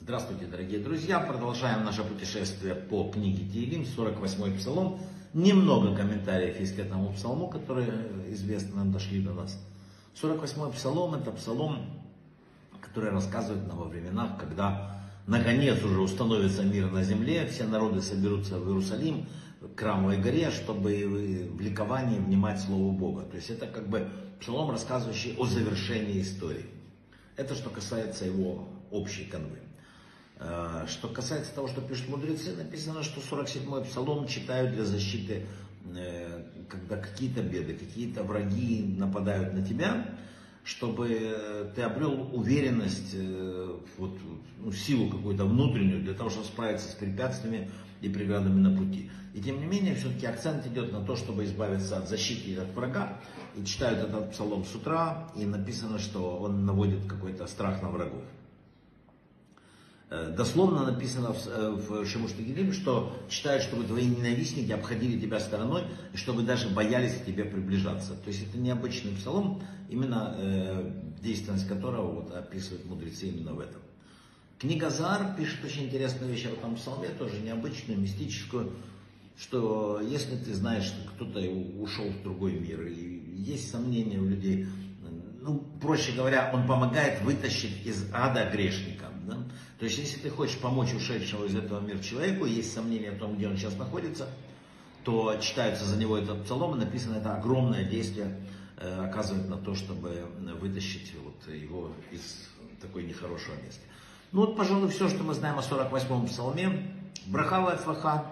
Здравствуйте, дорогие друзья! Продолжаем наше путешествие по книге Тиилим, 48-й псалом. Немного комментариев есть к этому псалму, которые известны нам, дошли до нас. 48-й псалом это псалом, который рассказывает нам во временах, когда наконец уже установится мир на земле, все народы соберутся в Иерусалим, к Храмовой горе, чтобы в ликовании внимать Слову Бога. То есть это как бы псалом, рассказывающий о завершении истории. Это что касается его общей канвы. Э, что касается того, что пишут мудрецы, написано, что 47-й псалом читают для защиты, э, когда какие-то беды, какие-то враги нападают на тебя, чтобы ты обрел уверенность, э, вот, ну, силу какую-то внутреннюю для того, чтобы справиться с препятствиями и преградами на пути. И тем не менее, все-таки акцент идет на то, чтобы избавиться от защиты от врага. И читают этот псалом с утра, и написано, что он наводит какой-то страх на врагов. Э, дословно написано в, э, в Шемуштагилим, что читают, чтобы твои ненавистники обходили тебя стороной, и чтобы даже боялись к тебе приближаться. То есть это необычный псалом, именно э, действенность которого вот, описывают мудрецы именно в этом. Книга Зар пишет очень интересную вещь об этом псалме, тоже необычную, мистическую, что если ты знаешь, что кто-то ушел в другой мир, и есть сомнения у людей, ну, проще говоря, он помогает вытащить из ада грешника. Да? То есть, если ты хочешь помочь ушедшему из этого мира человеку, есть сомнения о том, где он сейчас находится, то читается за него этот псалом, и написано это огромное действие э, оказывает на то, чтобы вытащить вот его из такой нехорошего места. Ну вот, пожалуй, все, что мы знаем о 48-м псалме. Брахава фаха.